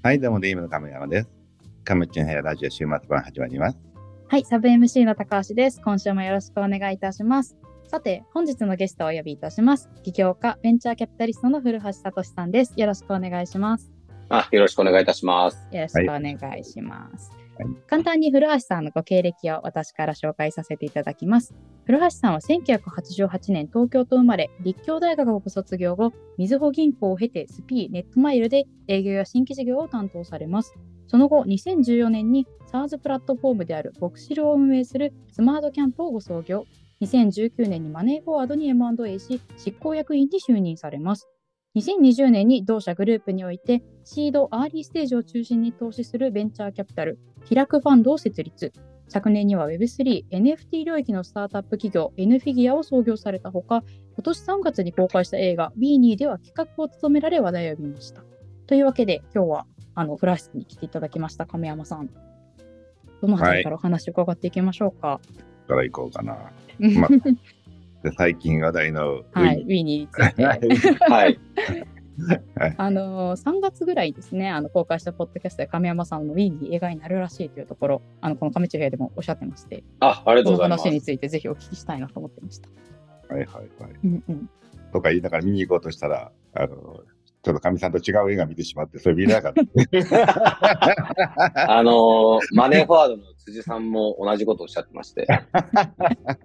はい、どうも、デイムの亀山です。カムチンヘアラジオ週末版始まります。はい、サブ MC の高橋です。今週もよろしくお願いいたします。さて、本日のゲストをお呼びいたします。起業家、ベンチャーキャピタリストの古橋聡さんです。よろしくお願いします。あ、よろしくお願いいたします。よろしくお願いします。はい簡単に古橋さんのご経歴を私から紹介させていただきます。古橋さんは1988年東京と生まれ、立教大学をご卒業後、みずほ銀行を経てスピー、ネットマイルで営業や新規事業を担当されます。その後、2014年に SARS プラットフォームであるボクシルを運営するスマートキャンプをご創業。2019年にマネーフォワードに M&A し、執行役員に就任されます。2020年に同社グループにおいて、シード・アーリーステージを中心に投資するベンチャーキャピタル、開くファンドを設立。昨年には Web3、NFT 領域のスタートアップ企業 N フィギュアを創業されたほか、今年3月に公開した映画 w e ニーでは企画を務められ話題を呼びました。というわけで、今日はあのフラッシュに来ていただきました亀山さん。どの辺りからお話を伺っていきましょうか？から行こうかな。まで最近話題の、はい、ウィーニーについて。はい。あのー、3月ぐらいですね、あの公開したポッドキャストで亀山さんのウィーンに映画になるらしいというところ、あのこの亀中平でもおっしゃってまして、あ、ありがとそうのございます。話についてぜひお聞きしたいなと思ってました。はいはいはい。うんうん、とか言いながら見に行こうとしたら、あの、ちょっとかみさんと違う映画見てしまって、それ見れなかった。あのーマネーフォワードの辻さんも同じことをおっしゃってまして、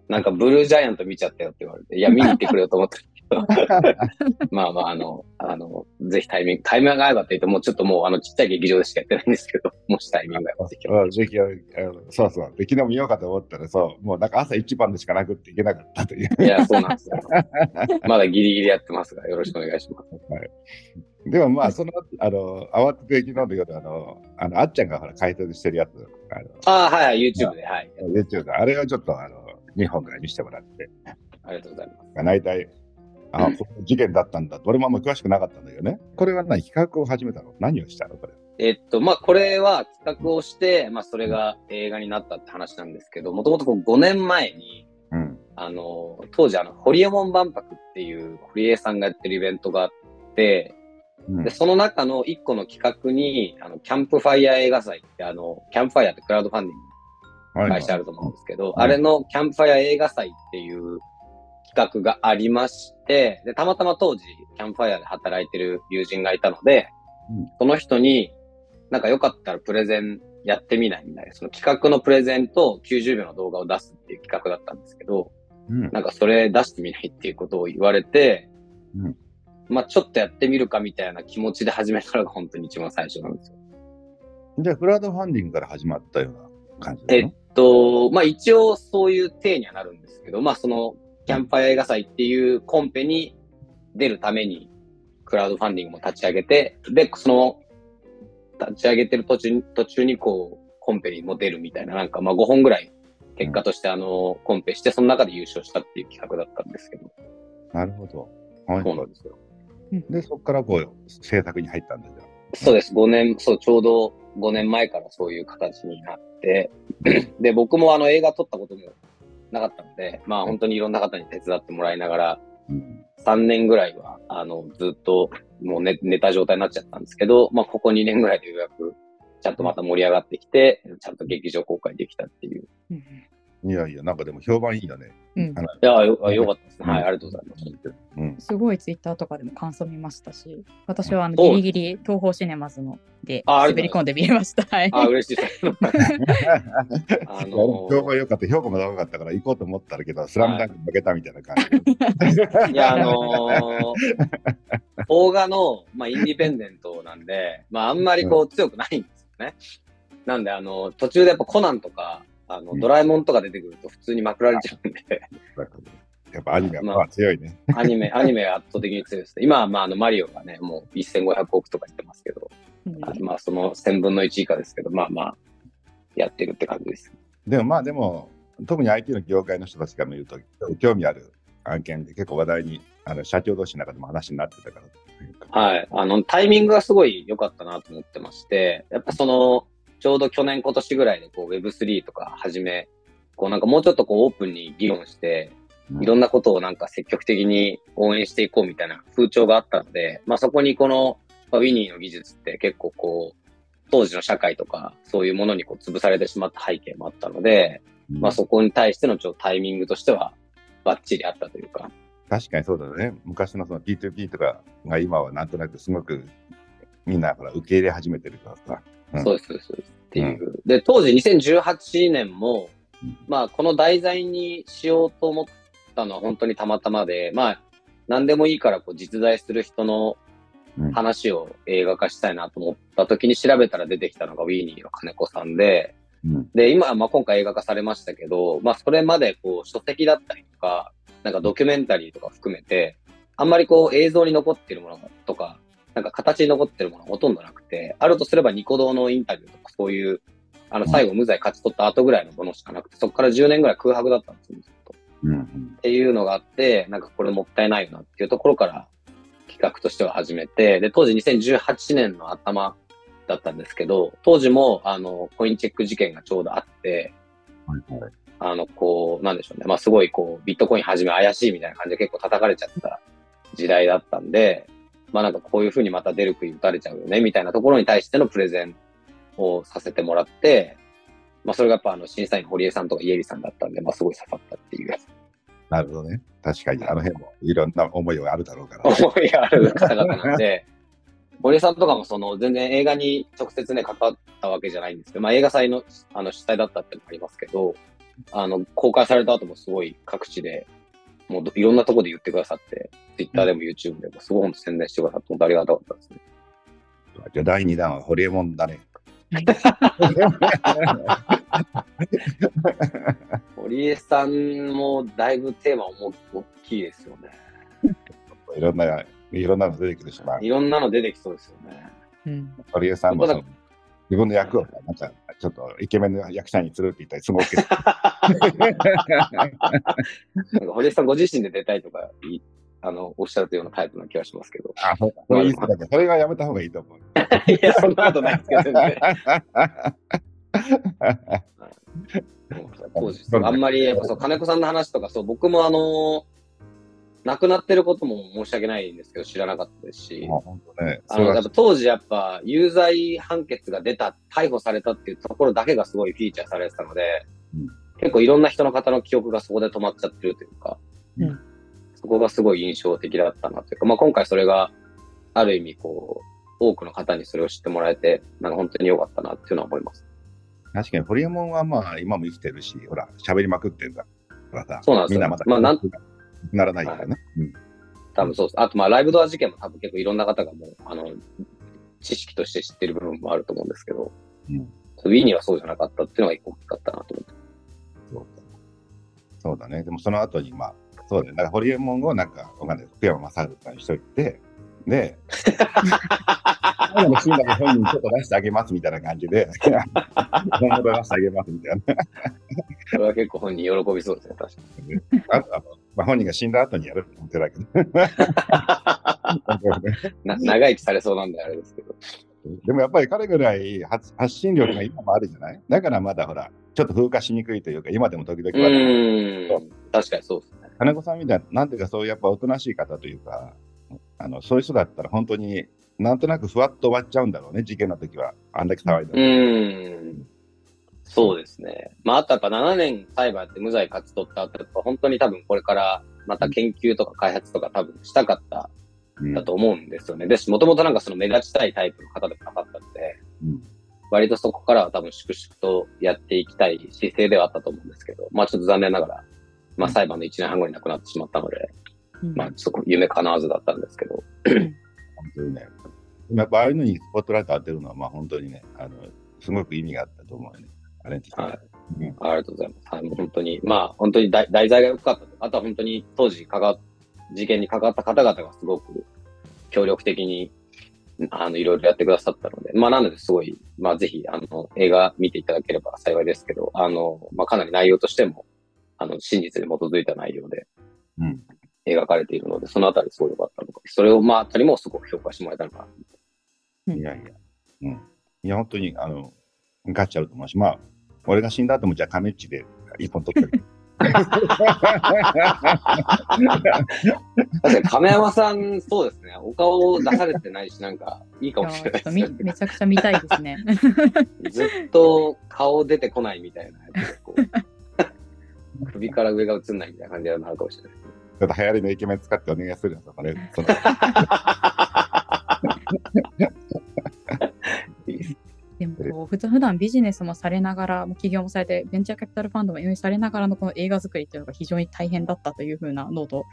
なんかブルージャイアント見ちゃったよって言われて、いや、見に行ってくれよと思ったけど、まあまあ、あの、あの、ぜひタイミング、タイミングが合えばって言っても、ちょっともうあの、ちっちゃい劇場でしかやってないんですけど、もしタイミングが合えばぜひ。うんぜひあのそうそう。で昨日見ようかと思ったら、そう、もうなんか朝一番でしかなくって行けなかったという。いや、そうなんですよ。まだギリギリやってますが、よろしくお願いします。でもまあ、その、あの、慌てて昨日の夜、あの、あの、あっちゃんがほら、解説してるやつ、あの、あはいはい、YouTube で、はい。YouTube であれをちょっと、あの、日本から見せてもらって、ありがとうございます。大体、あ、こういう事件だったんだ。俺もあんま詳しくなかったんだよね。これは何企画を始めたの？何をしたの？これ。えっと、まあ、これは企画をして、まあ、それが映画になったって話なんですけど、もともと5年前に、うん。あの、当時、あの、ホリエモン万博っていう、堀江さんがやってるイベントがあって、うんで、その中の一個の企画に、あの、キャンプファイヤー映画祭って、あの、キャンプファイヤーってクラウドファンディングはい会社あると思うんですけど、うんあれのキャンプファイヤー映画祭っていう企画がありまして、で、たまたま当時、キャンプファイヤーで働いてる友人がいたので、うんその人に、なんかよかったらプレゼンやってみないみたいな、その企画のプレゼンと90秒の動画を出すっていう企画だったんですけど、うん。なんかそれ出してみないっていうことを言われて、うんまあちょっとやってみるかみたいな気持ちで始めたのが本当に一番最初なんですよ。じゃあ、クラウドファンディングから始まったような感じなの？えっと、まあ一応そういう体にはなるんですけど、まあそのキャンプファイア映画祭っていうコンペに出るためにクラウドファンディングも立ち上げて、で、その立ち上げてる途中に、途中にこうコンペにも出るみたいな、なんかまあ5本ぐらい結果としてあのコンペして、その中で優勝したっていう企画だったんですけど、なるほど。はいそうなんですよ。で、そこからこう、制作に入ったんだじゃそうです。5年、そう、ちょうど5年前からそういう形になって、で、僕もあの映画撮ったこともなかったので、まあ本当にいろんな方に手伝ってもらいながら、うん。3年ぐらいは、あの、ずっともう寝寝た状態になっちゃったんですけど、まあここ2年ぐらいでようやく、ちゃんとまた盛り上がってきて、ちゃんと劇場公開できたっていう。うんいやいや、なんかでも評判いいよね。うんいや、よよかったですね。はい、うんありがとうございます。うん。すごいツイッターとかでも感想見ましたし、私はあのギリギリ東宝シネマズので滑り込んで見れました。はい。あ、嬉しいです。あ あのの評判良かった、評価も高かったから行こうと思ったけど、スラムダンク負けたみたいな感じ。いや、あのー、邦画の、まあ、インディペンデントなんで、まあ、あんまりこう強くないんですよね。なんで、あの、途中でやっぱコナンとか、あの、うんドラえもんとか出てくると普通にまくられちゃうんで、やっぱアニメはまあまあ強いね。アニメ、アニメが圧倒的に強いですね。今は、まあ、あの、マリオがね、もう1500億とか言ってますけど、うんあまあ、その1000分の1以下ですけど、まあまあ、やってるって感じです。でもまあでも、特に IT の業界の人たちから見ると、興味ある案件で結構話題に、あの社長同士の中でも話になってたからというか。はい。あの、タイミングがすごい良かったなと思ってまして、やっぱその、ちょうど去年今年ぐらいでこう Web3 とか始め、こうなんかもうちょっとこうオープンに議論して、いろんなことをなんか積極的に応援していこうみたいな風潮があったので、まあそこにこの、まあウィニーの技術って結構こう、当時の社会とか、そういうものにこう潰されてしまった背景もあったので、まあそこに対してのちょっとタイミングとしては、バッチリあったというか。確かにそうだね。昔のその P2P とかが今はなんとなくすごくみんなから受け入れ始めてるからさ。うん、そうです、そうです。っていう。で、当時2018年も、まあこの題材にしようと思ったのは本当にたまたまで、まあ何でもいいからこう実在する人の話を映画化したいなと思った時に調べたら出てきたのがウィーニーの金子さんで、うん、で、今、まあ、今回映画化されましたけど、まあ、それまでこう書籍だったりとか、なんかドキュメンタリーとか含めて、あんまりこう映像に残ってるものとか、なんか形に残ってるものほとんどなくて、あるとすればニコ動のインタビューとかそういう、あの最後無罪勝ち取った後ぐらいのものしかなくて、そこから10年ぐらい空白だったんですよ、ずっと。うん、っていうのがあって、なんかこれもったいないよなっていうところから企画としては始めて、で、当時2018年の頭だったんですけど、当時も、あの、コインチェック事件がちょうどあって、はいはい、あの、こう、なんでしょうね。まあ、すごい、こう、ビットコイン始め怪しいみたいな感じで結構叩かれちゃった時代だったんで、まあ、なんかこういうふうにまた出る杭打たれちゃうよね、みたいなところに対してのプレゼンをさせてもらって、まあ、それがやっぱあの、審査員堀江さんとか家入さんだったんで、まあ、すごい刺さったっていう。なるほどね。確かに、あの辺もいろんな思いがあるだろうから。思いがある方々なんで、森さんとかもその全然映画に直接ね、関わったわけじゃないんですけど、まあ映画祭のあの主体だったってのもありますけど、あの、公開された後もすごい各地で、もういろんなとこで言ってくださって、Twitter でも YouTube でもすごい本当宣伝してくださって、本当ありがたかったですね。じゃあ第2弾はホリエモンだね。堀江さんもだいぶテーマも大きいですよね。いろんないろんなの出てくるしな。いろんなの出てきそうですよね。うん。堀江さんも自分の役をなんか、ちょっとイケメンの役者にするって言ったり、すごく。堀江さんご自身で出たいとかあの、おっしゃるようなタイプな気がしますけど。あ、それいいそれはやめた方がいいと思う。いや、そんなことないですけど、全然。当時、あんまり、やっぱそう、金子さんの話とか、そう、僕もあの亡くなってることも申し訳ないんですけど、知らなかったですし、あ本当ね、あのやっぱ当時やっぱ有罪判決が出た、逮捕されたっていうところだけがすごいフィーチャーされてたので、うん、結構いろんな人の方の記憶がそこで止まっちゃってるというか、うん、そこがすごい印象的だったなというか、まあ今回それがある意味こう、多くの方にそれを知ってもらえて、なんか本当に良かったなっていうのは思います。確かに、ホリエモンはまあ今も生きてるし、ほら、喋りまくってるからさ、そうなんですよ。みんなまた、まあなんならないからね。うん、多分そうです。あと、まあ、ライブドア事件も多分結構いろんな方がもう、あの、知識として知ってる部分もあると思うんですけど、うん、ウィーにはそうじゃなかったっていうのが一個大きかったなと思って。そうそうだね。でもその後に、まあ、そうだね。だからホリエモンをなんか、わかんない。福山雅治とかにしといて、で、最後の本人ちょっと出してあげますみたいな感じで、本物出してあげますみたいな。それは結構本人喜びそうですね、確かに。あまあ、本人が死んだ後にやるって思ってたけど。な 長生きされそうなんであれですけど。でもやっぱり彼ぐらい発発信力が今もあるじゃない？だからまだほら、ちょっと風化しにくいというか、今でも時々は。うん確かにそうですね。金子さんみたいな、なんていうかそういうやっぱおとなしい方というか、あのそういう人だったら本当になんとなくふわっと終わっちゃうんだろうね、事件の時は。あんだけ騒いだうんそうですね。まあ、あとやっぱ7年裁判やって無罪勝ち取った後、やっぱ本当に多分これからまた研究とか開発とか多分したかっただと思うんですよね。うん、ですし、もともとなんかその目立ちたいタイプの方でもなかったので、うん、割とそこからは多分粛々とやっていきたい姿勢ではあったと思うんですけど、まあちょっと残念ながら、まあ裁判の1年半後に亡くなってしまったので、うん、まあそこ夢叶わずだったんですけど。本当にね。やっぱああいうのにスポットライト当てるのは、まあ本当にね、あの、すごく意味があったと思うよね。あれにはい。うん、ありがとうございます。はい、もう本当に、まあ本当に題材が良かったあとは本当に当時関わ、事件に関わった方々がすごく協力的に、あの、いろいろやってくださったので、まあなのですごい、まあぜひ、あの、映画見ていただければ幸いですけど、あの、まあかなり内容としても、あの、真実に基づいた内容で、うん。描かれているので、そのあたりすごい良かったのか。それを、まあ、あたりもすごく評価してもらえたのかな。いやいや。うん。いや、本当に、あの、ガッチャあると思うし、まあ、俺が死んだ後も、じゃあ、亀っちで一本取ってる。確かに亀山さん、そうですね。お顔を出されてないし、なんか、いいかもしれないですいやちょっとみめちゃくちゃ見たいですね。ずっと顔出てこないみたいな首から上が映んないみたいな感じになるかもしれない。ちょっと流行りのイケメン使ってお願いするんですかね。そ のでもこう普通普段ビジネスもされながら、もう起業もされて、ベンチャーキャピタルファンドも運営されながらのこの映画作りっていうのが非常に大変だったというふうなノート、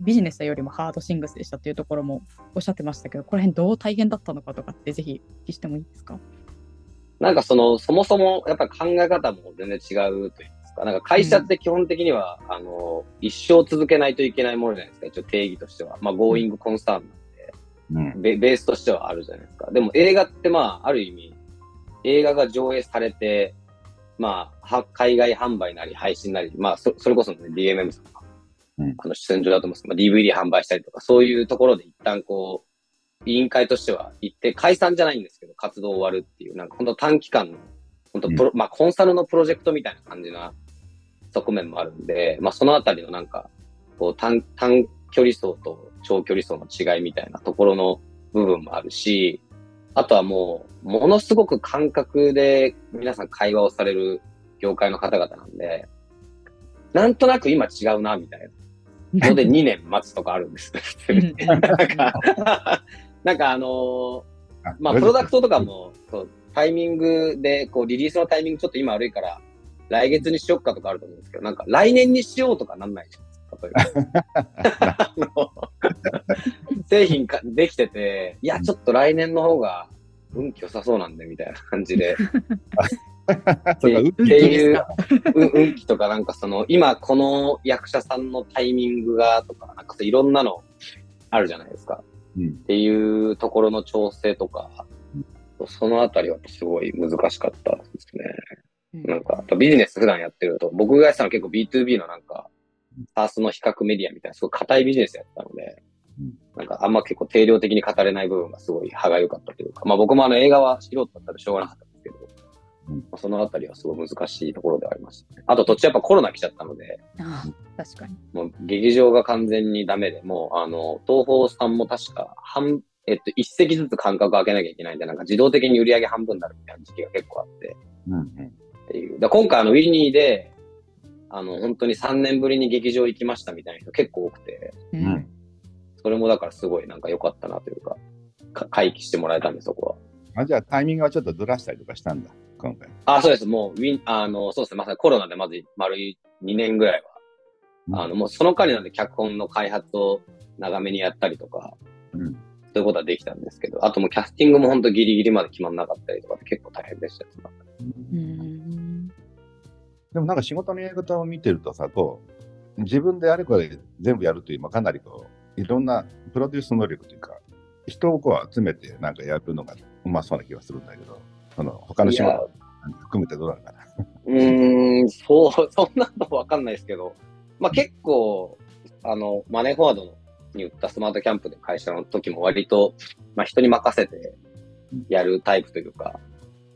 ビジネスよりもハードシングスでしたというところもおっしゃってましたけど、この辺どう大変だったのかとかってぜひお聞きしてもいいですか？なんかその、そもそもやっぱり考え方も全然違うと言いますか、なんか会社って基本的には、あの、一生続けないといけないものじゃないですか、一応定義としては。まあ、Going Concern なんで、うん。ベベースとしてはあるじゃないですか。でも映画ってまあ、ある意味、映画が上映されて、まあ、は海外販売なり配信なり、まあ、そそれこそ、ね、DMM さんが、うん。あの出演上だと思うんですけど、まあ、DVD 販売したりとか、そういうところで一旦こう、委員会としては行って、解散じゃないんですけど、活動終わるっていう、なんか本当短期間の、本当プロ、まあ、コンサルのプロジェクトみたいな感じな側面もあるんで、まあ、そのあたりのなんか、こう短、短距離走と長距離走の違いみたいなところの部分もあるし、あとはもう、ものすごく感覚で皆さん会話をされる業界の方々なんで、なんとなく今違うな、みたいなので 2年待つとかあるんです。なんか、なんかあのーまあ、プロダクトとかも、そう、タイミングで、こう、リリースのタイミングちょっと今悪いから、来月にしよっかとかあると思うんですけど、なんか、来年にしようとかなんないじゃないですか、例えば。製品かできてて、いや、ちょっと来年の方が運気良さそうなんで、みたいな感じで。それがっていう、うん運気とかなんかその、今この役者さんのタイミングがとか、なんかいろんなのあるじゃないですか。うんっていうところの調整とか、そのあたりはすごい難しかったですね。なんか、ビジネス普段やってると、僕がやってたのは結構 B2B のなんか、サースの比較メディアみたいな、すごい硬いビジネスやってたのでうん、なんかあんま結構定量的に語れない部分がすごい歯が良かったというか、まあ僕もあの映画は素人だったらしょうがなかったんですけど、そのあたりはすごい難しいところではありましたね。あと途中やっぱコロナ来ちゃったので、ああ確かに。もう劇場が完全にダメで、もうあの、東宝さんも確か半、えっと、一席ずつ間隔開けなきゃいけないんで、なんか自動的に売り上げ半分になるみたいな時期が結構あって、うんうんっていう。だ今回あの、ウィニーで、あの、本当に3年ぶりに劇場行きましたみたいな人結構多くて、ううんん。それもだからすごいなんか良かったなというか、か回帰してもらえたんで、そこは。あじゃあタイミングはちょっとずらしたりとかしたんだ、今回。あ、そうです。もう、ウィン、あの、そうですね。まさにコロナでまず丸い2年ぐらいは、あの、もうその間になんで脚本の開発を長めにやったりとか、うんそういうことはできたんですけど、あともうキャスティングも本当ギリギリまで決まんなかったりとかって結構大変でしたよ。うんでもなんか仕事のやり方を見てるとさ、こう、自分であれこれ全部やるという、まあ、かなりこう、いろんなプロデュース能力というか、人をこう集めてなんかやるのがうまそうな気がするんだけど、その他の仕事含めてどうなのかな？うーん、そう、そんなのわかんないですけど、まあ結構、あの、マネーフォワードに売ったスマートキャンプで会社の時も割と、まあ人に任せてやるタイプというか、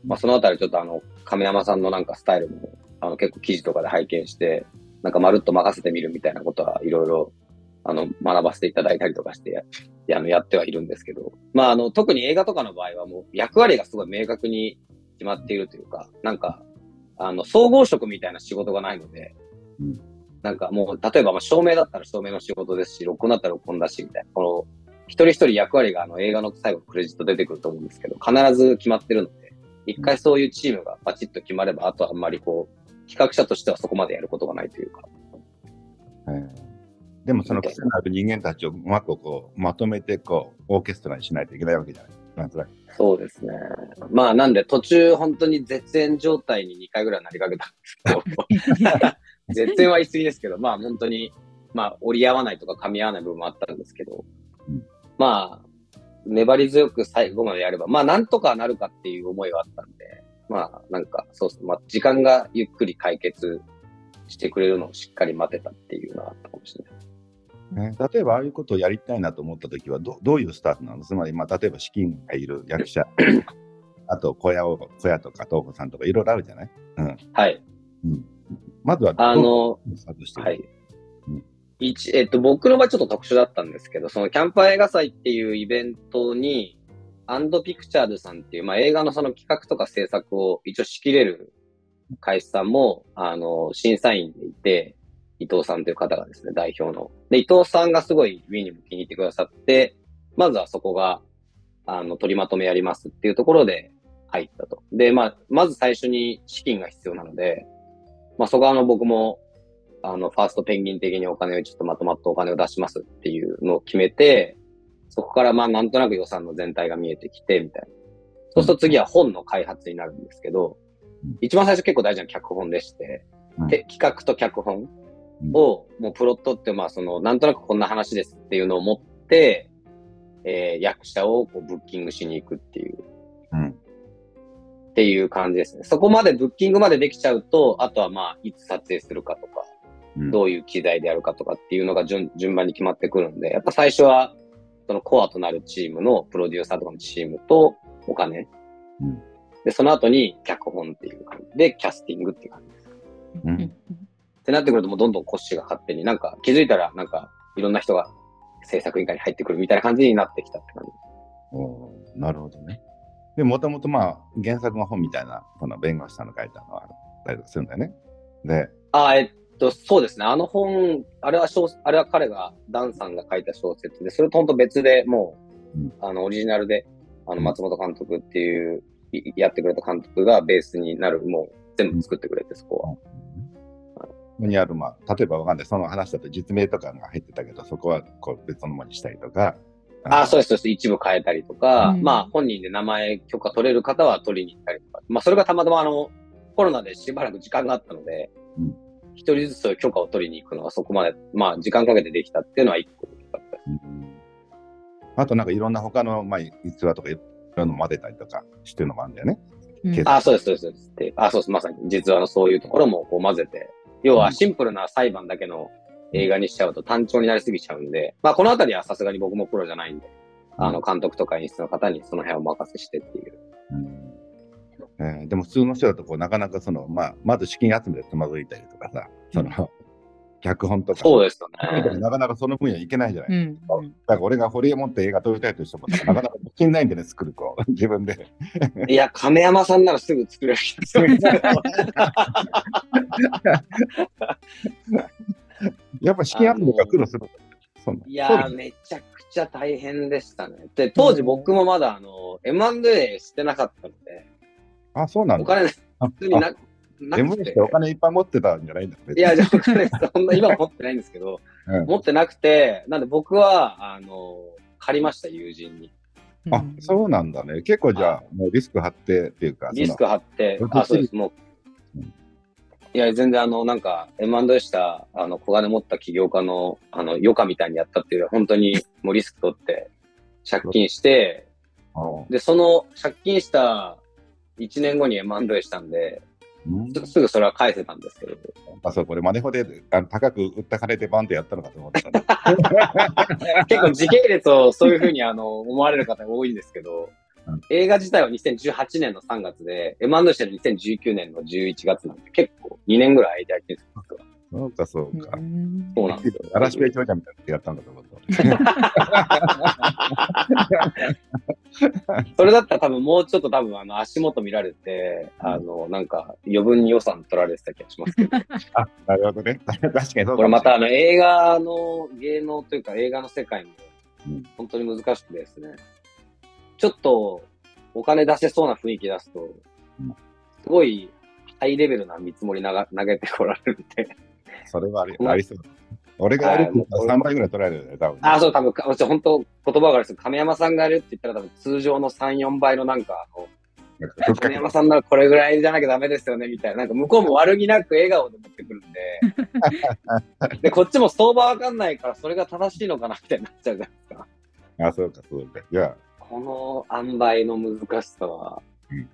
まあそのあたりちょっとあの、亀山さんのなんかスタイルも、あの結構記事とかで拝見して、なんかまるっと任せてみるみたいなことはいろいろ、あの、学ばせていただいたりとかしてや、やあのやってはいるんですけど、まああの、特に映画とかの場合はもう役割がすごい明確に決まっているというか、なんか、あの、総合職みたいな仕事がないので、うん。なんかもう、例えばまあ照明だったら照明の仕事ですし、録音だったら録音だし、みたいな、この、一人一人役割があの映画の最後のクレジット出てくると思うんですけど、必ず決まってるので、一回そういうチームがバチッと決まれば、あとはあんまりこう、企画者としてはそこまでやることがないというか。えーでもその癖のある人間たちをうまくこうまとめてこうオーケストラにしないといけないわけじゃない。なんとなくそうですね。まあなんで途中本当に絶縁状態に2回ぐらいなりかけたんですけど、絶縁は言い過ぎですけど、まあ本当に、まあ折り合わないとか噛み合わない部分もあったんですけど、うんまあ、粘り強く最後までやれば、まあなんとかなるかっていう思いはあったんで、まあなんかそうですね、まあ時間がゆっくり解決してくれるのをしっかり待てたっていうのはあったかもしれない。ね、例えばああいうことをやりたいなと思ったときはどどういうスタートなの？つまり、まあ、例えば資金がいる役者、あと小屋を小屋とか東子さんとかいろいろあるじゃない、うん。はい。まずは、あの、スタートしてるはい。うん。一、えっと、僕の場合ちょっと特殊だったんですけど、そのキャンパー映画祭っていうイベントに、アンドピクチャーズさんっていう、まあ、映画のその企画とか制作を一応仕切れる会社さんも、あの、審査員でいて、伊藤さんという方がですね、代表の。で、伊藤さんがすごいウィニーも気に入ってくださって、まずはそこが、あの、取りまとめやりますっていうところで入ったと。で、まあ、まず最初に資金が必要なので、まあ、そこはあの、僕も、あの、ファーストペンギン的にお金をちょっとまとまったお金を出しますっていうのを決めて、そこからまあなんとなく予算の全体が見えてきて、みたいな。そうすると次は本の開発になるんですけどうん、一番最初結構大事な脚本でして、うんで企画と脚本を、もうプロットってまあその、なんとなくこんな話ですっていうのを持って、えー役者をこうブッキングしに行くっていう、うん。っていう感じですね。そこまでブッキングまでできちゃうと、あとはまあ、いつ撮影するかとか、うんどういう機材でやるかとかっていうのが順順番に決まってくるんで、やっぱ最初は、そのコアとなるチームのプロデューサーとかのチームとお金。うんで、その後に脚本っていう感じで、キャスティングっていう感じです。うんってなってくるともうどんどんコッシーが勝手になんか気づいたらなんかいろんな人が制作委員会に入ってくるみたいな感じになってきたって感じ。おーなるほどね。で、もともとまあ、原作の本みたいな、この弁護士さんの書いたのはあったりとかするんだよね。で、あ、えっと、そうですね。あの本、あれは小、あれは彼が、ダンさんが書いた小説で、それと本当別でもう、うんあの、オリジナルで、あの、松本監督っていう、いやってくれた監督がベースになる、もう全部作ってくれて、そこは。ここにある、まあ、例えばわかんない、その話だと実名とかが入ってたけど、そこはこう別のものにしたりとか。あ、そうです、そうです。一部変えたりとか、うんまあ、本人で名前許可取れる方は取りに行ったりとか。まあ、それがたまたまあの、コロナでしばらく時間があったのでうん、一、人ずつ許可を取りに行くのはそこまで、まあ、時間かけてできたっていうのは一個大きかったです。うんあとなんかいろんな他の、まあ、逸話とかいろいろなの混ぜたりとかしてるのもあるんだよね。うんけあ、そうです、そうですあ、そうです。まさに、実はのそういうところもこう混ぜて、要はシンプルな裁判だけの映画にしちゃうと単調になりすぎちゃうんで、まあ、このあたりはさすがに僕もプロじゃないんで、あの、監督とか演出の方にその辺をお任せしてっていう。うん。えーでも普通の人だとこうなかなかその、まあ、まず資金集めでつまずいたりとかさ、その、脚本とか。そうですよね。なかなかその分野いけないじゃない。うんうんだから俺がホリエモンって映画撮りたいとしても、なかなかできないんでね、作る子。自分で。いや、亀山さんならすぐ作れる。やっぱ資金集めが苦労する。いやめちゃくちゃ大変でしたね。で、当時僕もまだあの、M&A してなかったので、あ、そうなんだ。お金普通にな、なく M てしてお金いっぱい持ってたんじゃないんだ。いや、じゃあお金、そんな、今は持ってないんですけど、うん持ってなくて、なんで僕は、あの、借りました、友人に。あ、そうなんだね。結構じゃあ、もうリスク張ってっていうか、リスク張ってあ、そうです、もううん。いや、全然あの、なんか、M&A した、あの、小金持った起業家の、あの、余暇みたいにやったっていう、本当にもうリスク取って、借金して、で、その借金した1年後に M&A したんで、うんすすぐそれは返せたんですけど、あ、そう、これマネホであの高く売った金でバンってやったのかと思ったら。結構時系列をそういうふうにあの思われる方が多いんですけど、うん映画自体は2018年の3月で、てる2019年の11月なんで、結構2年ぐらい間空いてるんですよ。そうか、そうか。うんそうなんですよ。嵐ペイ長者みたいなやったんだと思った。それだったら多分もうちょっと多分あの足元見られて、あの、なんか余分に予算取られてた気がしますけど、あ、なるほどね。確かにそうこれまたあの映画の芸能というか映画の世界もうん本当に難しくてですね、ちょっとお金出せそうな雰囲気出すとうん、すごいハイレベルな見積もりなが投げてこられるんで、それはありうんありそう。俺がやるって言ったら3倍ぐらい取られるよね、多分ね。あ、そう、多分、か私本当言葉があれです亀山さんがやるって言ったら多分通常の3、4倍のなんか。亀山さんならこれぐらいじゃなきゃダメですよね、みたいな。なんか向こうも悪気なく笑顔で持ってくるんで。で、こっちも相場わかんないから、それが正しいのかな、みたいになっちゃうじゃないですか。あ、そうか、そうか。いや、この塩梅の難しさは、うん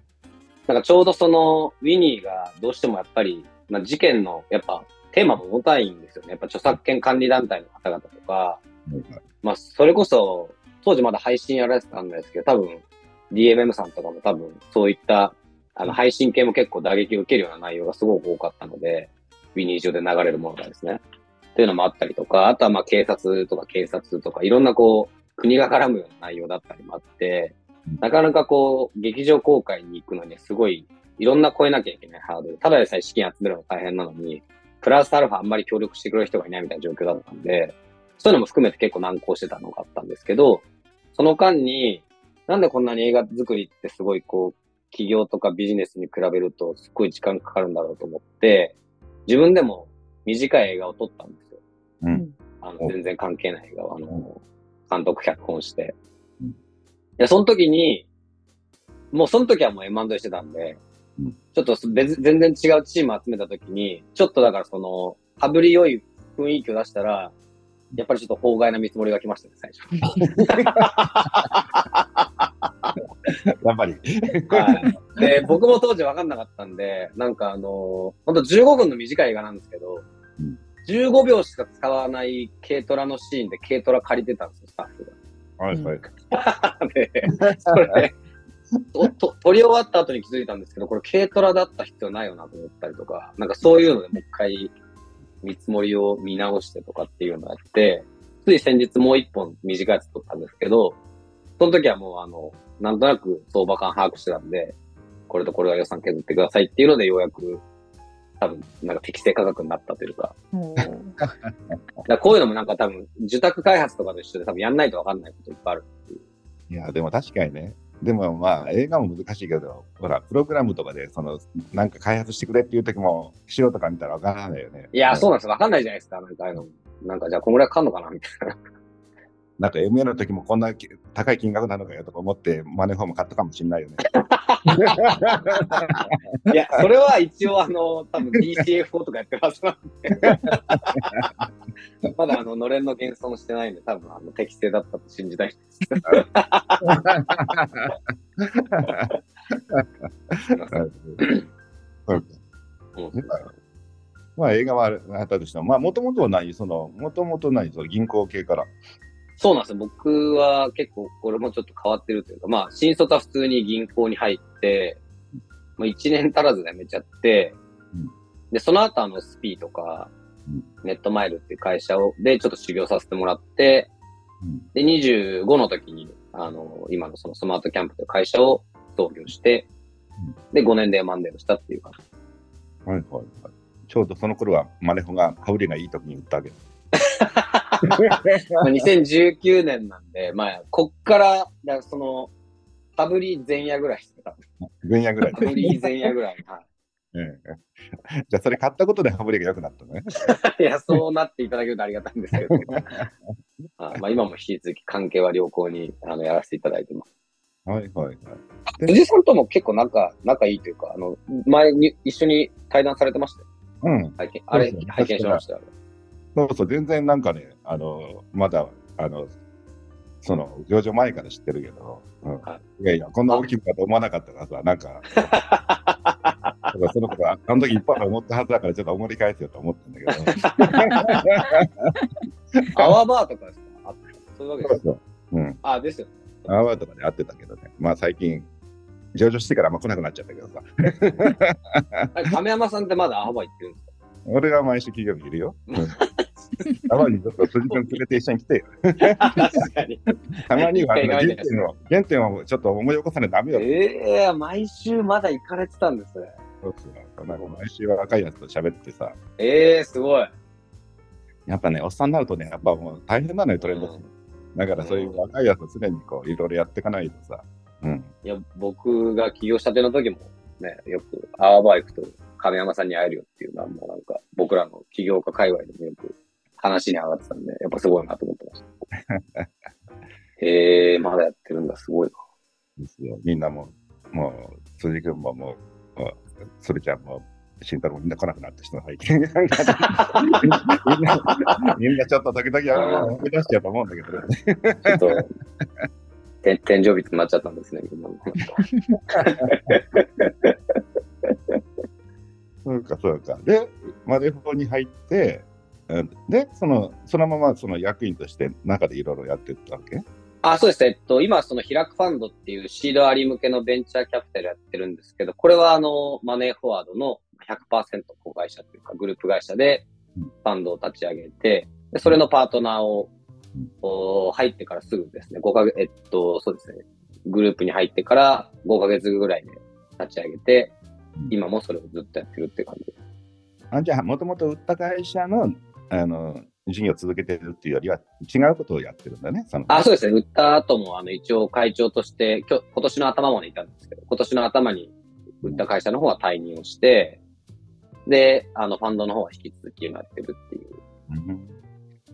なんかちょうどその、ウィニーがどうしてもやっぱり、まあ、事件の、やっぱ、テーマも重たいんですよね。やっぱ著作権管理団体の方々とか、まあ、それこそ、当時まだ配信やられてたんですけど、多分、DMM さんとかも多分、そういった、あの、配信系も結構打撃を受けるような内容がすごく多かったので、ウィニー上で流れるものがですね。というのもあったりとか、あとはまあ警察とか警察とか、いろんなこう、国が絡むような内容だったりもあって、なかなかこう、劇場公開に行くのにすごい、いろんな超えなきゃいけないハードル。ただでさえ資金集めるの大変なのに、プラスアルファあんまり協力してくれる人がいないみたいな状況だったんで、そういうのも含めて結構難航してたのがあったんですけど、その間に、なんでこんなに映画作りってすごいこう、企業とかビジネスに比べるとすっごい時間かかるんだろうと思って、自分でも短い映画を撮ったんですよ。うん。あの、お全然関係ない映画を、あうんの、監督脚本して。うんいや、その時に、もうその時はもう M&A してたんで、うんちょっと別全然違うチーム集めた時に、ちょっとだからその、羽振り良い雰囲気を出したら、やっぱりちょっと法外な見積もりが来ましたね、最初。やっぱり。はい。で、僕も当時分かんなかったんで、なんかあのほんと15分の短い映画なんですけど、うん15秒しか使わない軽トラのシーンで軽トラ借りてたんですよ、スタッフが。はいはい。で、それ、とと撮り終わった後に気づいたんですけど、これ軽トラだった必要ないよなと思ったりとか、なんかそういうのでもう一回見積もりを見直してとかっていうのをやって、つい先日もう一本短いやつ撮ったんですけど、その時はもうあの、なんとなく相場感把握してたんで、これとこれは予算削ってくださいっていうのでようやく、多分、なんか適正価格になったというか、おーだからこういうのもなんか多分、受託開発とかと一緒で多分やんないとわかんないこといっぱいある。いや、でも確かにね。でもまあ映画も難しいけど、ほら、プログラムとかで、その、なんか開発してくれっていう時も、素人から見たらわからないよね。いや、そう。なんですよ。わかんないじゃないですか。なんかあの。なんかじゃあこんぐらいかんのかなみたいな。なんか MA の時もこんなき高い金額なのかよとか思って、マネーフォーム買ったかもしれないよね。いや、それは一応あの、多分 DCFO とかやってますなんで。まだあの、のれんの現存してないんで、多分あの、適正だったと信じたいです。まあ映画はあったとしても、まあもともとは何その、もともと何その銀行系から。そうなんですよ。僕は結構、これもちょっと変わってるというか、まあ、新卒は普通に銀行に入って、まあ、1年足らずで辞めちゃって、うんで、その後あの、スピーとか、うんネットマイルっていう会社を、で、ちょっと修行させてもらって、うんで、25の時に、あの、今のそのスマートキャンプという会社を創業して、で、5年でマンデーをしたっていうか、はいはいはい。ちょうどその頃はマネホが羽振りがいい時に売ったわけです。まあ、2019年なんで、まあ、こっから、だその、羽振り前夜ぐらいですか。分野ぐらい羽振り前夜ぐらい。はいええじゃあそれ買ったことで羽振りが良くなったのね。いや、そうなっていただけるとありがたいんですけど。あ まあ、今も引き続き関係は良好にあのやらせていただいてます。はいはいはい。辻さんとも結構仲、仲いいというか、あの、前に一緒に対談されてましたよ。うん。拝見、あれ拝見しましたよ。そうそう、全然なんかね、あの、まだ、あの、その、上場前から知ってるけど、うん。、はいやいや、こんな大きいかと思わなかったからさ、なんか、そのことは、あの時いっぱい思ったはずだから、ちょっと思い返すよと思ったんだけど。アワーバーとかですかあそういうわけですかそうん。あ、ですよね。アワーとかで会ってたけどね。まあ最近、上場してからあんま来なくなっちゃったけどさ。亀山さんってまだアワー行ってるんですか？俺は毎週金曜日いるよ。うん。たまにちょっと辻君連れて一緒に来てよ。確かに。たまには原点を、原点をちょっと思い起こさないとダメよ。ええ毎週まだ行かれてたんですね。そうそうなんか毎週は若いやつと喋ってさ。ええすごい。やっぱね、おっさんになるとね、やっぱもう大変なのよ、トレンド。うんだからそういう若いやつを常にこう、いろいろやっていかないとさ。うん。いや、僕が起業したての時もね、よくアワーバー行くと亀山さんに会えるよっていうのはもうなんか僕らの起業家界隈でもよく話に上がってたんで、やっぱすごいなと思ってました。へえ、まだやってるんだ、すごいな。ですよ。みんなも、もう、辻君ももう、もうそれちゃんも、慎太郎もみんな来なくなった人の背景。みんな、みんなちょっと時々思い出しちゃうと思うんだけどね。ちょっと、て天井人になっちゃったんですね、みんなも。そうか、そうか。で、マネフォに入って、うんで、その、そのままその役員として中でいろいろやってったわけ？あ、そうです。えっと、今、その、開くファンドっていうシードアリ向けのベンチャーキャピタルやってるんですけど、これは、あの、マネーフォワードの100%子会社というかグループ会社でうん。ファンドを立ち上げて、でそれのパートナーをうん、お入ってからすぐですね、5ヶ月、えっと、そうですね、グループに入ってから5ヶ月ぐらいで立ち上げてうん、今もそれをずっとやってるって感じです。あじゃあ、もともと売った会社のあの事業を続けてるっていうよりは、違うことをやってるんだね。そのあ、そうですね。売った後も、あの、一応会長として、今日、今年の頭までいたんですけど、今年の頭に売った会社の方は退任をして、で、あの、ファンドの方は引き続きやってるっていう。うん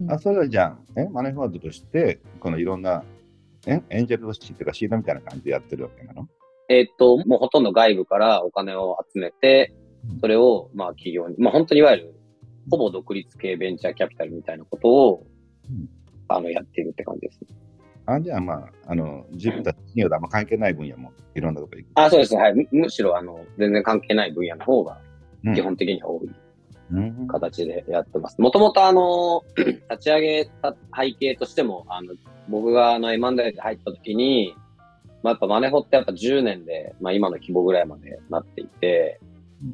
あそれはじゃあ、えマネーフォワードとして、このいろんなえエンジェル投資っていうか、シードみたいな感じでやってるわけなの？えーっと、もうほとんど外部からお金を集めてうん、それを、まあ企業に、まあ本当にいわゆる、ほぼ独立系ベンチャーキャピタルみたいなことをうん、あの、やっているって感じです。あじゃあ、まあ、あの自分たち企業とあんま関係ない分野もいろんなとこ行く。あ、そうです。はい。むむしろ、あの、全然関係ない分野の方が、うん基本的には多いうん形でやってます。もともとあの、立ち上げた背景としても、あの、僕があの M&A で入った時に、まあ、やっぱマネホってやっぱ10年で、まあ今の規模ぐらいまでなっていて、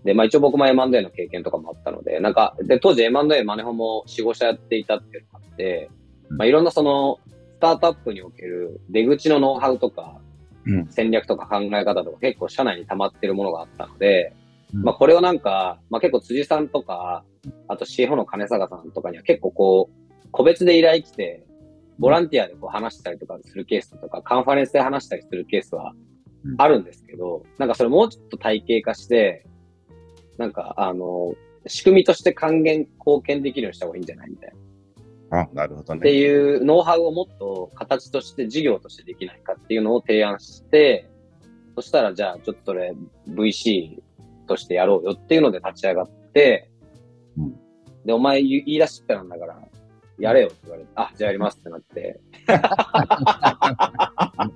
で、まあ一応僕も M&A の経験とかもあったので、なんか、で、当時 M&A マネホも4、5社やっていたっていうのがあって、まあいろんなその、スタートアップにおける出口のノウハウとか、うん。戦略とか考え方とか結構社内に溜まってるものがあったので、うん。まあこれをなんか、まあ結構辻さんとか、あと CFO の金坂さんとかには結構こう、個別で依頼来て、ボランティアでこう話したりとかするケースとか、カンファレンスで話したりするケースはうん。あるんですけど、なんかそれもうちょっと体系化して、なんかあの、仕組みとして還元、貢献できるようにした方がいいんじゃないみたいな。あなるほどってね。いうノウハウをもっと形として事業としてできないかっていうのを提案して、そしたらじゃあちょっとそれ VC としてやろうよっていうので立ち上がって、うんで、お前言い言い出しっぺなんだから、やれよって言われて、あ、じゃあやりますってなって、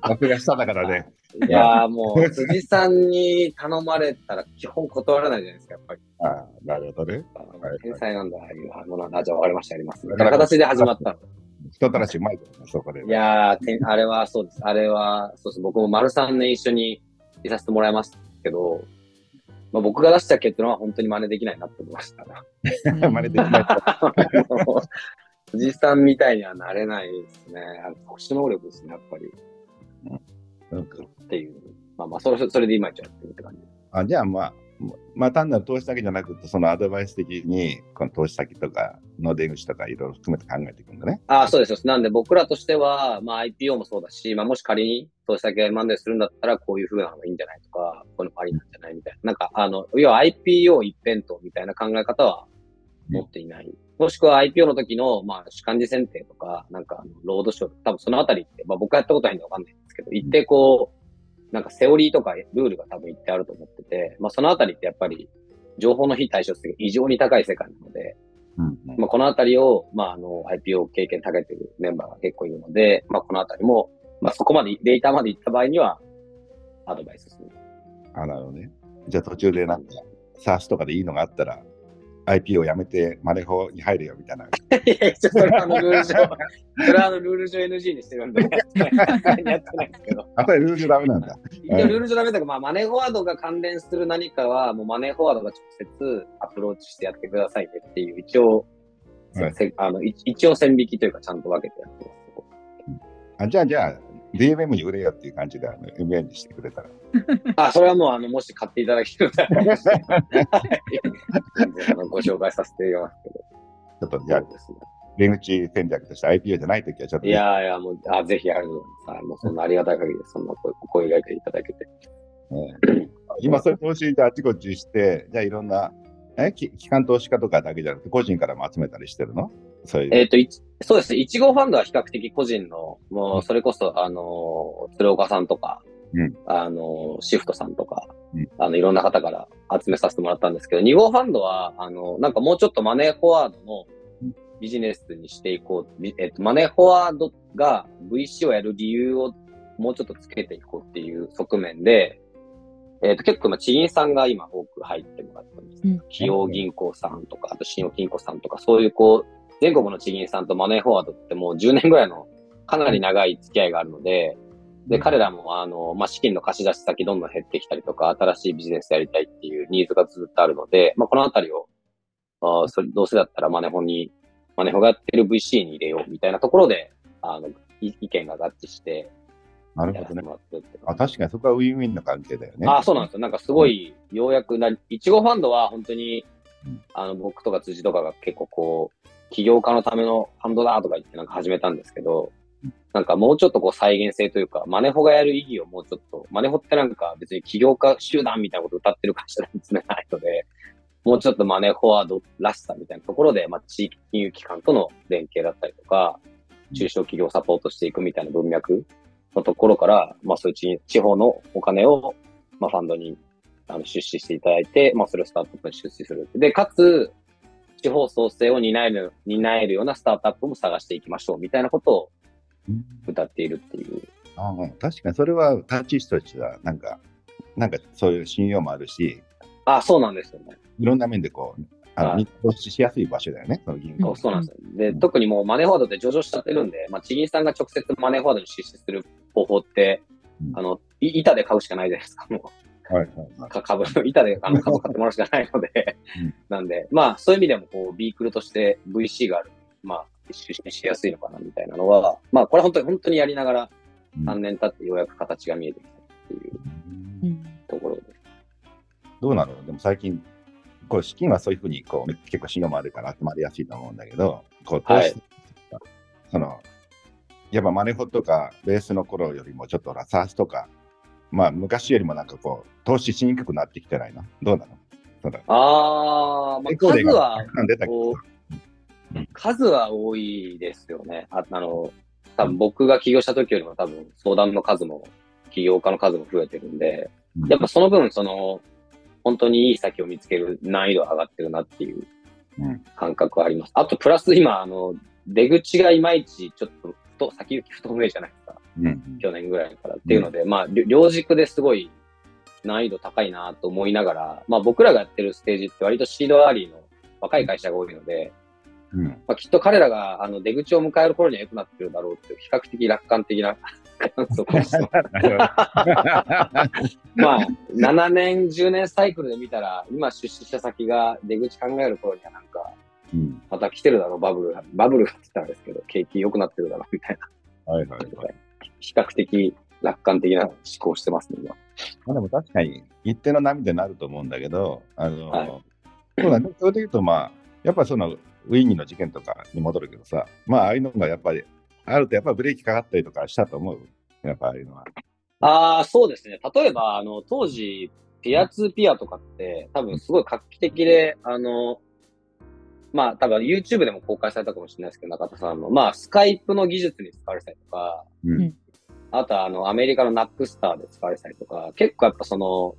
僕が下だからね。いやーもう辻さんに頼まれたら基本断らないじゃないですか、やっぱり。あなるほどね。天才なんだ、ああいうものなんだ、あじゃあ分かりました、やります。みたいな形で始まったの。人たらしうまいけどね、そこで。いやーあれはそうです。あれは、そうです。僕も丸3年一緒にいさせてもらいますけど、まあ、僕が出した結論は本当に真似できないなって思いましたな。真似できない と。辻さんみたいにはなれないですね。特殊能力ですね、やっぱり。うんかっていう。まあまあ、それ、それで今一応やってるって感じ。あじゃあ、まあ、まあ、単なる投資だけじゃなくて、そのアドバイス的に、この投資先とかの出口とかいろいろ含めて考えていくんだね。ああ、そうですよ。なんで僕らとしては、まあ IPO もそうだし、まあもし仮に投資先が M&A するんだったら、こういう風なのがいいんじゃないとか、こういうのもありなんじゃないみたいな。なんか、あの、要は IPO 一辺倒みたいな考え方は持っていない。もしくは IPO の時の、まあ主幹事選定とか、なんかロードショー、多分そのあたりって、まあ僕はやったことないんでわかんないんですけど、一定こう、なんかセオリーとかルールが多分一定あると思ってて、まあそのあたりってやっぱり、情報の非対称性が異常に高い世界なので、うんまあ、このあたりを、まあ、あの、IPO 経験長けてるメンバーが結構いるので、まあ、このあたりも、まあ、そこまで、データまで行った場合には、アドバイスする。あなるほどね。じゃあ途中でなんか、SARS とかでいいのがあったら、IP をやめてマネホに入るよみたいな。いやそれはあの、ルール上、それはあの、ルール上 NG にしてるんで、やってないですけど。あ、これルールダメなんだ。一応ルール上ダメだけど、まあ、マネーフォワードが関連する何かは、もうマネーフォワードが直接アプローチしてやってくださいねっていう、一応、はいせあのい一応線引きというか、ちゃんと分けてやってます。あじゃあ、じゃあ、DMM に売れよっていう感じで、あの MA にしてくれたら。あ、それはもう、あの、もし買っていただけるのであればはい全然あのご紹介させていただきますけど。ちょっと、じゃあそう、ですね。出口戦略として IPO じゃないときはちょっと、いやいや、もう、あ、ぜひありがとうございます。はいもうそんなありがたい限りで、そんな声お声がけいただけて。うん 今、そういう投資であちこちして、じゃあいろんな、えき機関投資家とかだけじゃなくて、個人からも集めたりしてるの？そういう。えっ、と、そうですね。1号ファンドは比較的個人の、もう、それこそ、あのー、鶴岡さんとか、うんあのー、シフトさんとか、うんあの、いろんな方から集めさせてもらったんですけど、2号ファンドは、あの、なんかもうちょっとマネーフォワードのうんビジネスにしていこう。びえっ、と、マネーフォワードが VC をやる理由をもうちょっとつけていこうっていう側面で、えっ、と、結構、まあ、地銀さんが今多く入ってもらってます。うん企業銀行さんとか、あと信用金庫さんとか、そういうこう、全国の地銀さんとマネーフォワードってもう10年ぐらいのかなり長い付き合いがあるので、で、彼らも、あの、まあ、資金の貸し出し先どんどん減ってきたりとか、新しいビジネスやりたいっていうニーズがずっとあるので、まあ、このあたりを、あそれどうせだったらマネホに、マネホがやってる VC に入れようみたいなところで、あの、い意見が合致して、なるほどねあ確かにそこはウィンウィンの関係だよね。あ、そうなんですよ。なんかすごい、ようやくな、いちごファンドは本当にうん、あの、僕とか辻とかが結構こう、起業家のためのファンドだとか言ってなんか始めたんですけどうん、なんかもうちょっとこう再現性というか、マネホがやる意義をもうちょっと、マネホってなんか別に起業家集団みたいなこと歌ってる会社なんですね、ないので、もうちょっとマネフォワードらしさみたいなところで、まあ、地域金融機関との連携だったりとか、中小企業をサポートしていくみたいな文脈のところから、まあ、そういう地地方のお金を、まあ、ファンドにあの出資していただいて、まあ、それをスタートアップに出資する。で、かつ、地方創生を担える、担えるようなスタートアップも探していきましょうみたいなことをうん歌っているっていう。あうん確かにそれは立ち位置としては、なんか、なんかそういう信用もあるし、あ、そうなんですよね。いろんな面でこう、あの、はい投資しやすい場所だよね、その銀行うんそうなんですよ。で、うん特にもうマネーフォワードって上場しちゃってるんで、まあ、地銀さんが直接マネーフォワードに出資する方法って、うんあの、い板で買うしかないじゃないですか、もう。はいはい株の 板であの株買ってもらうしかないので、うん。なんで、まあ、そういう意味でも、こう、ビークルとして VC がある、まあ、出資しやすいのかな、みたいなのは、まあ、これ本当に、本当にやりながら、うん。3年経ってようやく形が見えてきたっていうところです。どうなの？でも最近、こう資金はそういうふうにこう結構信用もあるから集まりやすいと思うんだけど、こう投資、はい。その、やっぱマネホとかベースの頃よりもちょっとほら、サースとか、まあ昔よりもなんかこう、投資しにくくなってきてないのどうなの？そうだ。あー、まあ、数は数は多いですよね。ああの、多分僕が起業した時よりも多分相談の数も、起業家の数も増えてるんで、うんやっぱその分、その、本当にいい先を見つける難易度は上がってるなっていううん感覚はあります。あと、プラス今、あの、出口がいまいちちょっと、先行き不透明じゃないですか。うん去年ぐらいからっていうので、まあ、りょ両軸ですごい難易度高いなと思いながら、まあ僕らがやってるステージって割とシードアーリーの若い会社が多いので、うんまあ、きっと彼らがあの出口を迎える頃には良くなってるだろうっていう比較的楽観的な 感想をして まあ、7年、10年サイクルで見たら、今出資した先が出口考える頃にはなんか、うんまた来てるだろう、バブルが。バブルがって言ったらあれですけど、景気良くなってるだろうみたいな。はいはいはい。比較的楽観的な思考してますね、今。まあでも確かに一定の波でなると思うんだけど、あの、はいそうだね。それで言うと、まあ、やっぱそのウィーンの事件とかに戻るけどさ、まあ、ああいうのがやっぱり、あるとやっぱりブレーキかかったりとかしたと思う？やっぱああいうのは。ああ、そうですね。例えば、あの、当時、ピアツーピアとかって、多分すごい画期的で、あの、まあ、多分 YouTube でも公開されたかもしれないですけど、中田さんの、まあ、スカイプの技術に使われてたりとか、うん。うん。あとはあの、アメリカのナックスターで使われてたりとか、結構やっぱその、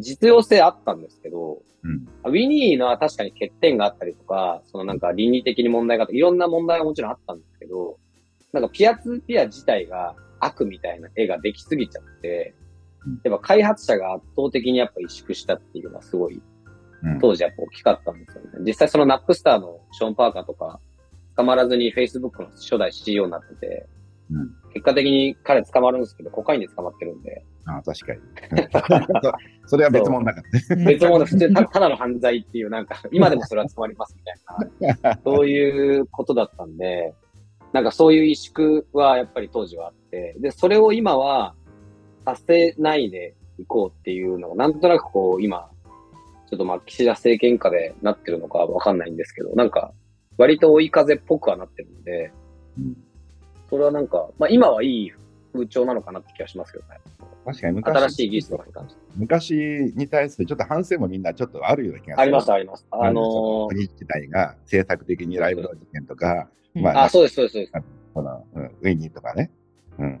実用性あったんですけど、うん。ウィニーのは確かに欠点があったりとか、そのなんか倫理的に問題があった、いろんな問題がもちろんあったんですけど、なんかピアツーピア自体が悪みたいな絵ができすぎちゃってうん、やっぱ開発者が圧倒的にやっぱ萎縮したっていうのはすごいうん当時やっぱ大きかったんですよね。実際そのナップスターのショーン・パーカーとか、捕まらずに Facebook の初代 CEO になってて、うん結果的に彼捕まるんですけど、コカインで捕まってるんで、ああ、確かに。そ それは別物だからね。別物普通にたただの犯罪っていうなんか、今でもそれは捕まりますみたいな、そういうことだったんで、なんかそういう萎縮はやっぱり当時はあって、で、それを今はさせないでいこうっていうのを、なんとなくこう今、ちょっとまあ岸田政権下でなってるのかわかんないんですけど、なんか割と追い風っぽくはなってるんで、うんそれはなんか、まあ今はいい風潮なのかなって気がしますけどね。確かに昔新しい技術とかに関して。昔に対するちょっと反省もみんなちょっとあるような気がする。あります、あります。あのー国自体が政策的にライブの事件とか、うんまあ、あ、そうです、そうです、そうです。この、うん、ウィニーとかね。うん。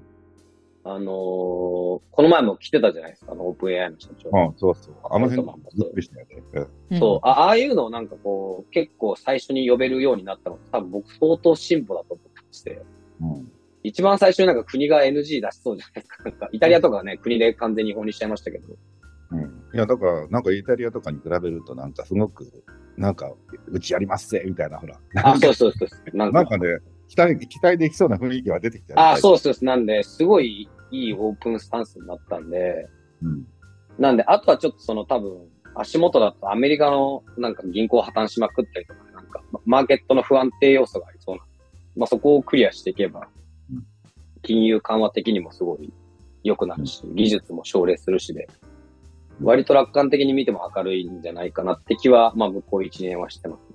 あのーこの前も来てたじゃないですか、あの、オープン AI の社長。うん、そうそう。あの辺そうそう、びっくりしたよね。うんうんそう、あああいうのをなんかこう、結構最初に呼べるようになったの多分僕相当進歩だと思ってまして、うん。一番最初になんか国が NG 出しそうじゃないですか。なんかイタリアとかはね、国で完全に違法にしちゃいましたけど。うん。いや、だから、なんかイタリアとかに比べると、なんかすごく、なんか、うちやりますぜみたいな、ほら。あ、そうそうそうです。なんか、なんかね、期待、期待できそうな雰囲気は出てきたあ、そうそうです。なんで、すごいいいオープンスタンスになったんで、うん。なんで、あとはちょっとその多分、足元だとアメリカのなんか銀行破綻しまくったりとか、なんかまマーケットの不安定要素がありそうな。まあそこをクリアしていけばうん、金融緩和的にもすごい良くなるし、技術も奨励するしで、割と楽観的に見ても明るいんじゃないかなって気は、まあ向こう1年はしてます。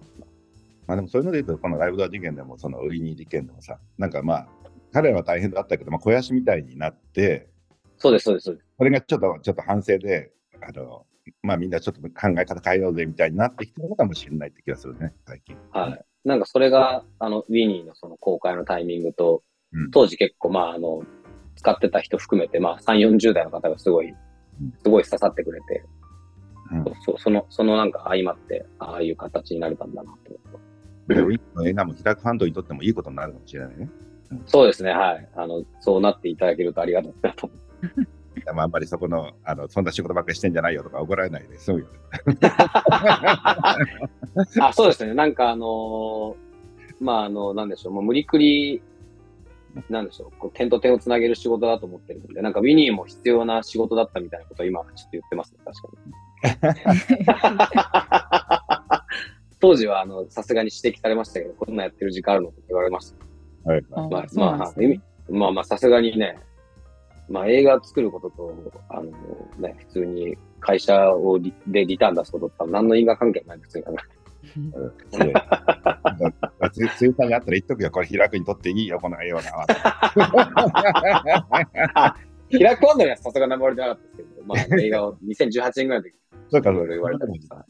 まあでもそういうので言うと、このライブドア事件でも、そのウィニー事件でもさ、なんかまあ、彼らは大変だったけど、まあ、肥やしみたいになって、そうです、そうです、そうです。それがちょっと、ちょっと反省で、あの、まあみんなちょっと考え方変えようぜみたいになってきてるのかもしれないって気がするね、最近。はい。なんかそれが、あの、ウィニーのその公開のタイミングと、うん当時結構、まあ、あの、使ってた人含めて、まあ、3、40代の方がすごいん、すごい刺さってくれて、うんそうその、そのなんか相まって、ああいう形になれたんだなと思って。でウィニーの映画も開くファンドにとってもいいことになるかもしれないね。そうですね、はい。あの、そうなっていただけるとありがたいなと思う。でもあんまりそこの、あの、そんな仕事ばっかりしてんじゃないよとか怒られないで済むよね。あ、そうですね。なんかあのーまあ、あの、なんでしょう、もう無理くり、なんでしょう、こう点と点をつなげる仕事だと思ってるので、なんかウィニーも必要な仕事だったみたいなことを今はちょっと言ってますね、確かに。当時は、あの、さすがに指摘されましたけど、こんなんやってる時間あるのって言われました。はい。あまあ、まあですね、まあまあ、さすがにね、まあ映画作ることと、あのね、普通に会社をリでリターン出すこととは何の因果関係もないですよね。でだつついさんにあったら言っとくよ、これ開くにとっていいよ、この映画は。開くワンドにはさすがに名前出なかったですけど、まあ映画を2018年ぐらいの時そうか、いろいろ言われたりした。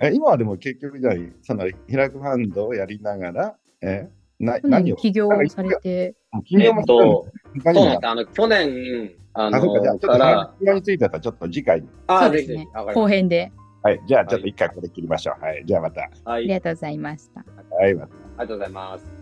え今はでも結局じゃあ、その開くファンドをやりながら、えな去年何を？起業をされて、企業もえっと、そうなんです。あの、去年、ああ、そうか、じゃちょっとから、企業についてはちょっと次回に。あそうですね後編ではい、じゃあちょっと一回ここで切りましょう。はい、じゃあまた。す。はい、ありありがとうございました。はい、また。がとうございます。